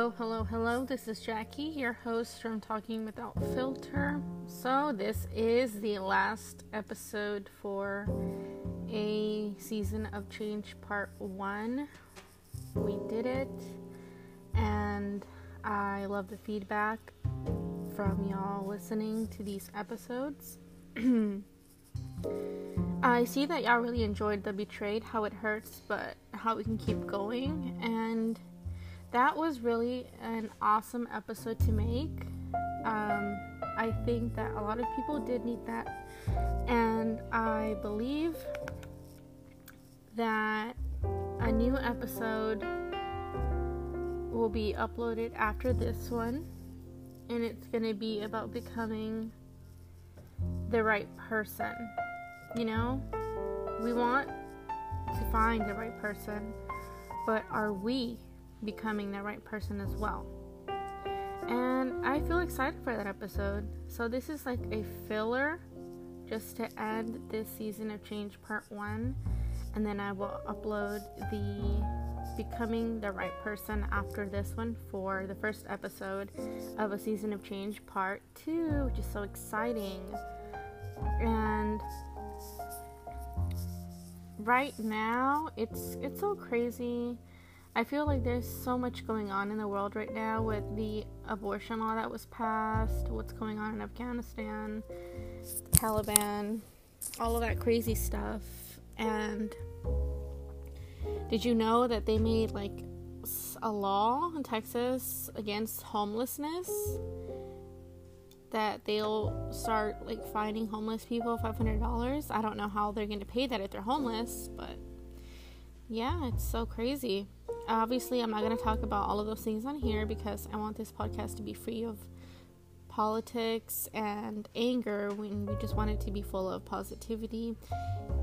Hello, hello, hello. This is Jackie, your host from Talking Without Filter. So, this is the last episode for a season of change part one. We did it, and I love the feedback from y'all listening to these episodes. I see that y'all really enjoyed the betrayed, how it hurts, but how we can keep going, and that was really an awesome episode to make. Um, I think that a lot of people did need that, and I believe that a new episode will be uploaded after this one, and it's going to be about becoming the right person. You know, we want to find the right person, but are we becoming the right person as well? And I feel excited for that episode. So, this is like a filler just to end this season of Change Part 1. And then I will upload the Becoming the Right Person after this one for the first episode of a season of Change Part 2, which is so exciting. And right now it's it's so crazy. I feel like there's so much going on in the world right now with the abortion law that was passed, what's going on in Afghanistan, Taliban, all of that crazy stuff. And did you know that they made like a law in Texas against homelessness? that they'll start like finding homeless people $500. I don't know how they're going to pay that if they're homeless, but yeah, it's so crazy. Obviously, I'm not going to talk about all of those things on here because I want this podcast to be free of politics and anger when we just want it to be full of positivity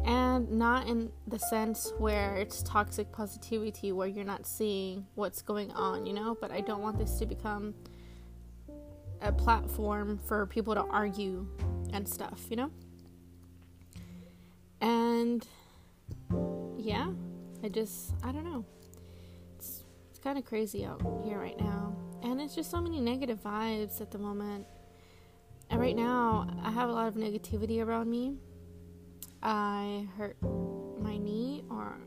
and not in the sense where it's toxic positivity where you're not seeing what's going on, you know, but I don't want this to become a platform for people to argue and stuff, you know? And yeah, I just, I don't know. It's, it's kind of crazy out here right now. And it's just so many negative vibes at the moment. And right now, I have a lot of negativity around me. I hurt my knee, or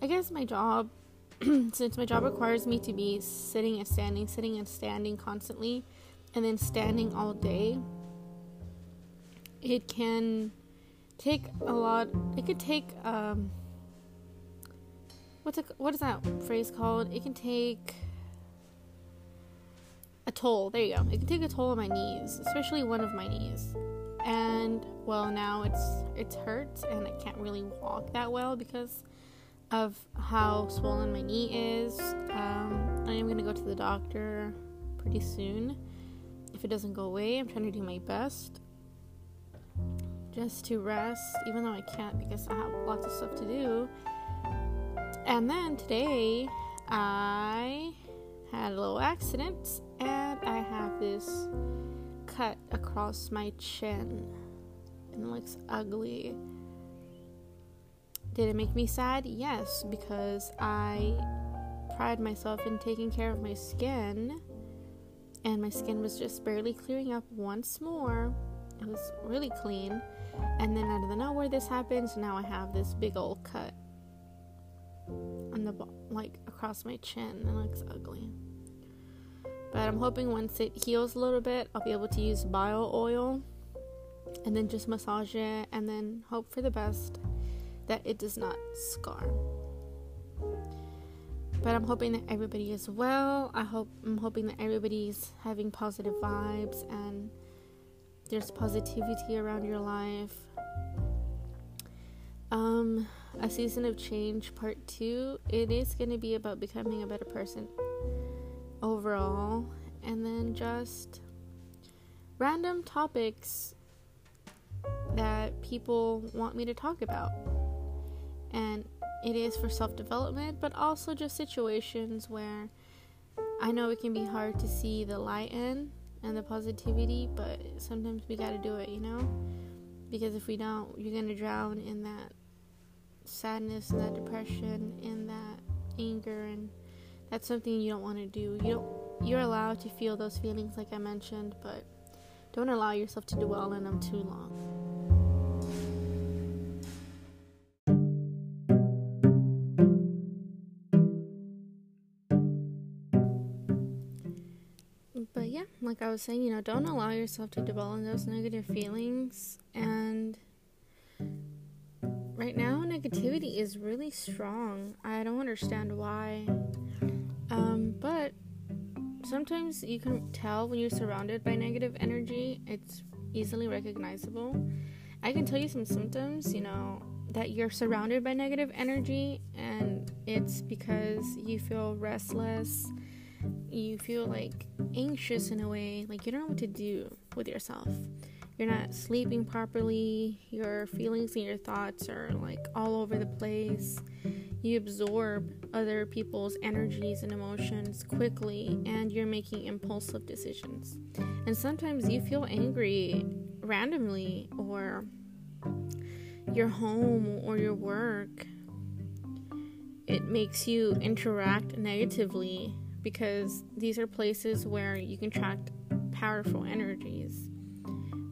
I guess my job, since my job requires me to be sitting and standing, sitting and standing constantly and then standing all day, it can take a lot. It could take um, what's a, what is that phrase called? It can take a toll. There you go. It can take a toll on my knees, especially one of my knees. And well, now it's it's hurt and I can't really walk that well because of how swollen my knee is. Um, I am gonna go to the doctor pretty soon if it doesn't go away, I'm trying to do my best just to rest, even though I can't because I have lots of stuff to do. And then today, I had a little accident and I have this cut across my chin. And it looks ugly. Did it make me sad? Yes, because I pride myself in taking care of my skin and my skin was just barely clearing up once more. It was really clean. And then out of the nowhere, this happens. Now I have this big old cut on the like across my chin. It looks ugly. But I'm hoping once it heals a little bit, I'll be able to use bio oil and then just massage it and then hope for the best that it does not scar. But I'm hoping that everybody is well. I hope I'm hoping that everybody's having positive vibes and there's positivity around your life. Um, a season of change part 2. It is going to be about becoming a better person overall and then just random topics that people want me to talk about. And it is for self development, but also just situations where I know it can be hard to see the light in and the positivity, but sometimes we gotta do it, you know? Because if we don't, you're gonna drown in that sadness and that depression and that anger and that's something you don't want to do. You don't you're allowed to feel those feelings like I mentioned, but don't allow yourself to dwell in them too long. But yeah, like I was saying, you know, don't allow yourself to dwell in those negative feelings. And right now, negativity is really strong. I don't understand why. Um, but sometimes you can tell when you're surrounded by negative energy, it's easily recognizable. I can tell you some symptoms, you know, that you're surrounded by negative energy, and it's because you feel restless, you feel like anxious in a way, like you don't know what to do with yourself. You're not sleeping properly, your feelings and your thoughts are like all over the place you absorb other people's energies and emotions quickly and you're making impulsive decisions. And sometimes you feel angry randomly or your home or your work. It makes you interact negatively because these are places where you can attract powerful energies.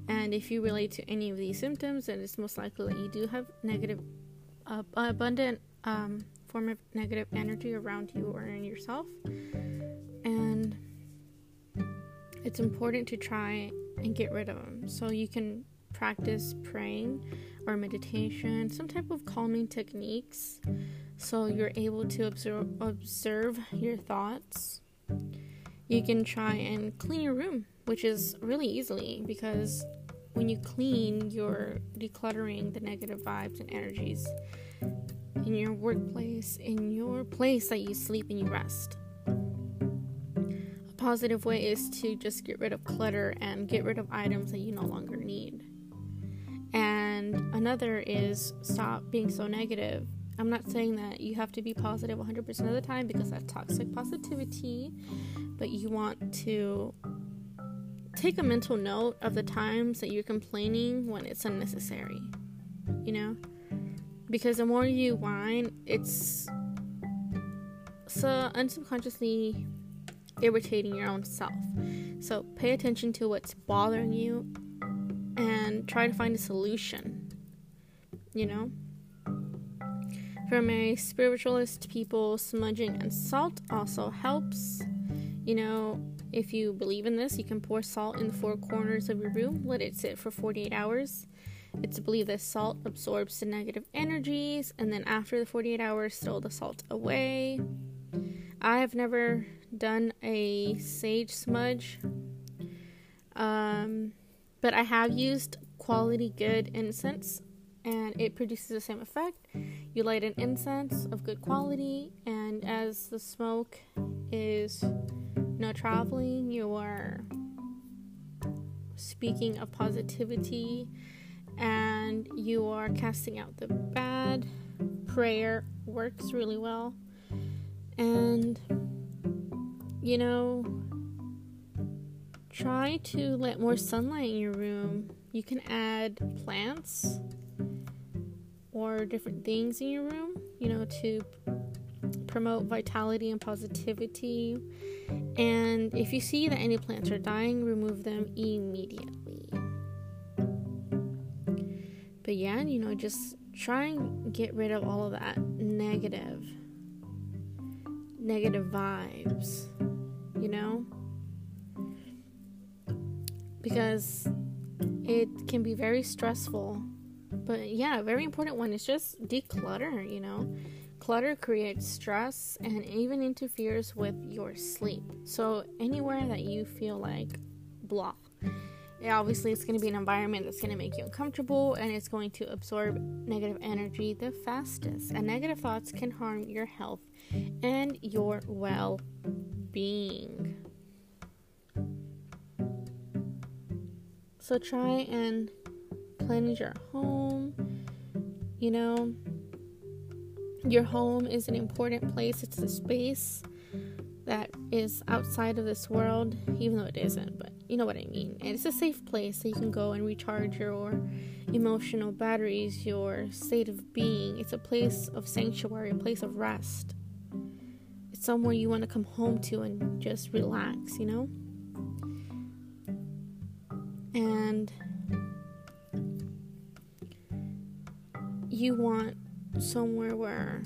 And if you relate to any of these symptoms, then it's most likely that you do have negative, uh, abundant um, form of negative energy around you or in yourself. And it's important to try and get rid of them. So you can practice praying or meditation, some type of calming techniques so you're able to observe observe your thoughts. You can try and clean your room, which is really easily because when you clean, you're decluttering the negative vibes and energies in your workplace, in your place that you sleep and you rest. A positive way is to just get rid of clutter and get rid of items that you no longer need. And another is stop being so negative. I'm not saying that you have to be positive 100% of the time because that's toxic positivity, but you want to take a mental note of the times that you're complaining when it's unnecessary. You know? because the more you whine, it's so unsubconsciously irritating your own self. So pay attention to what's bothering you and try to find a solution. You know? From a spiritualist, people smudging and salt also helps. You know, if you believe in this, you can pour salt in the four corners of your room, let it sit for 48 hours it's believed that salt absorbs the negative energies, and then after the 48 hours, throw the salt away. I have never done a sage smudge, um, but I have used quality good incense, and it produces the same effect. You light an incense of good quality, and as the smoke is no traveling, you are speaking of positivity and you are casting out the bad. Prayer works really well. And, you know, try to let more sunlight in your room. You can add plants or different things in your room, you know, to promote vitality and positivity. And if you see that any plants are dying, remove them immediately. But yeah, you know, just try and get rid of all of that negative, negative vibes, you know? Because it can be very stressful. But yeah, very important one is just declutter, you know? Clutter creates stress and even interferes with your sleep. So, anywhere that you feel like blah, obviously it's going to be an environment that's going to make you uncomfortable and it's going to absorb negative energy the fastest. And negative thoughts can harm your health and your well being. So try and cleanse your home. You know, your home is an important place, it's a space that is outside of this world, even though it isn't, but you know what I mean. And it's a safe place that you can go and recharge your emotional batteries, your state of being. It's a place of sanctuary, a place of rest. It's somewhere you want to come home to and just relax, you know? And you want somewhere where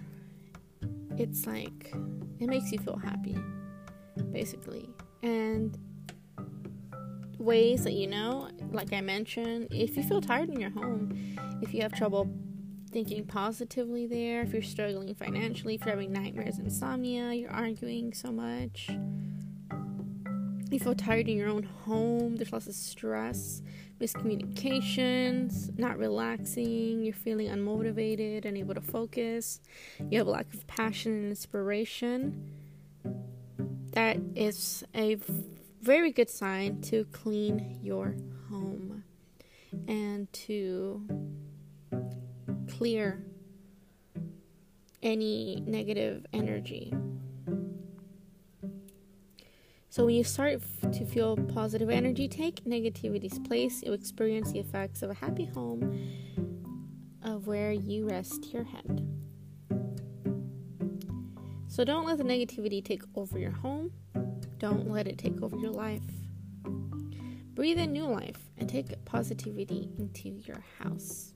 it's like it makes you feel happy basically. And ways that you know like i mentioned if you feel tired in your home if you have trouble thinking positively there if you're struggling financially if you're having nightmares insomnia you're arguing so much you feel tired in your own home. There's lots of stress miscommunications, not relaxing, you're feeling unmotivated, unable to focus, you have a lack of passion and inspiration, that is a very good sign to clean your home and to clear any negative energy. So when you start f- to feel positive energy, take negativity's place. You'll experience the effects of a happy home of where you rest your head. So don't let the negativity take over your home. Don't let it take over your life. Breathe in new life and take positivity into your house.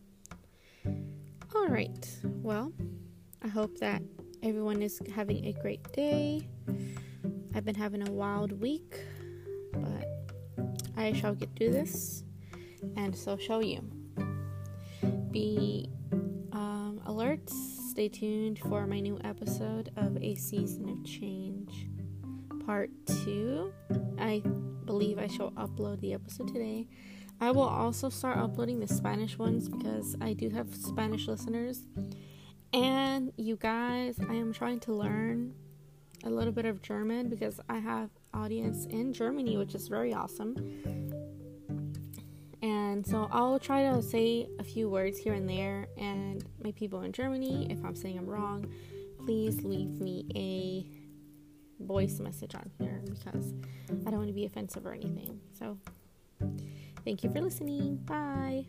All right. Well, I hope that everyone is having a great day. I've been having a wild week, but I shall get through this, and so shall you. Be um, alert, stay tuned for my new episode of A Season of Change, Part 2. I believe I shall upload the episode today. I will also start uploading the Spanish ones because I do have Spanish listeners. And you guys, I am trying to learn a little bit of German because I have audience in Germany, which is very awesome. And so I'll try to say a few words here and there. And my people in Germany, if I'm saying I'm wrong, please leave me a voice message on here because I don't want to be offensive or anything. So thank you for listening. Bye.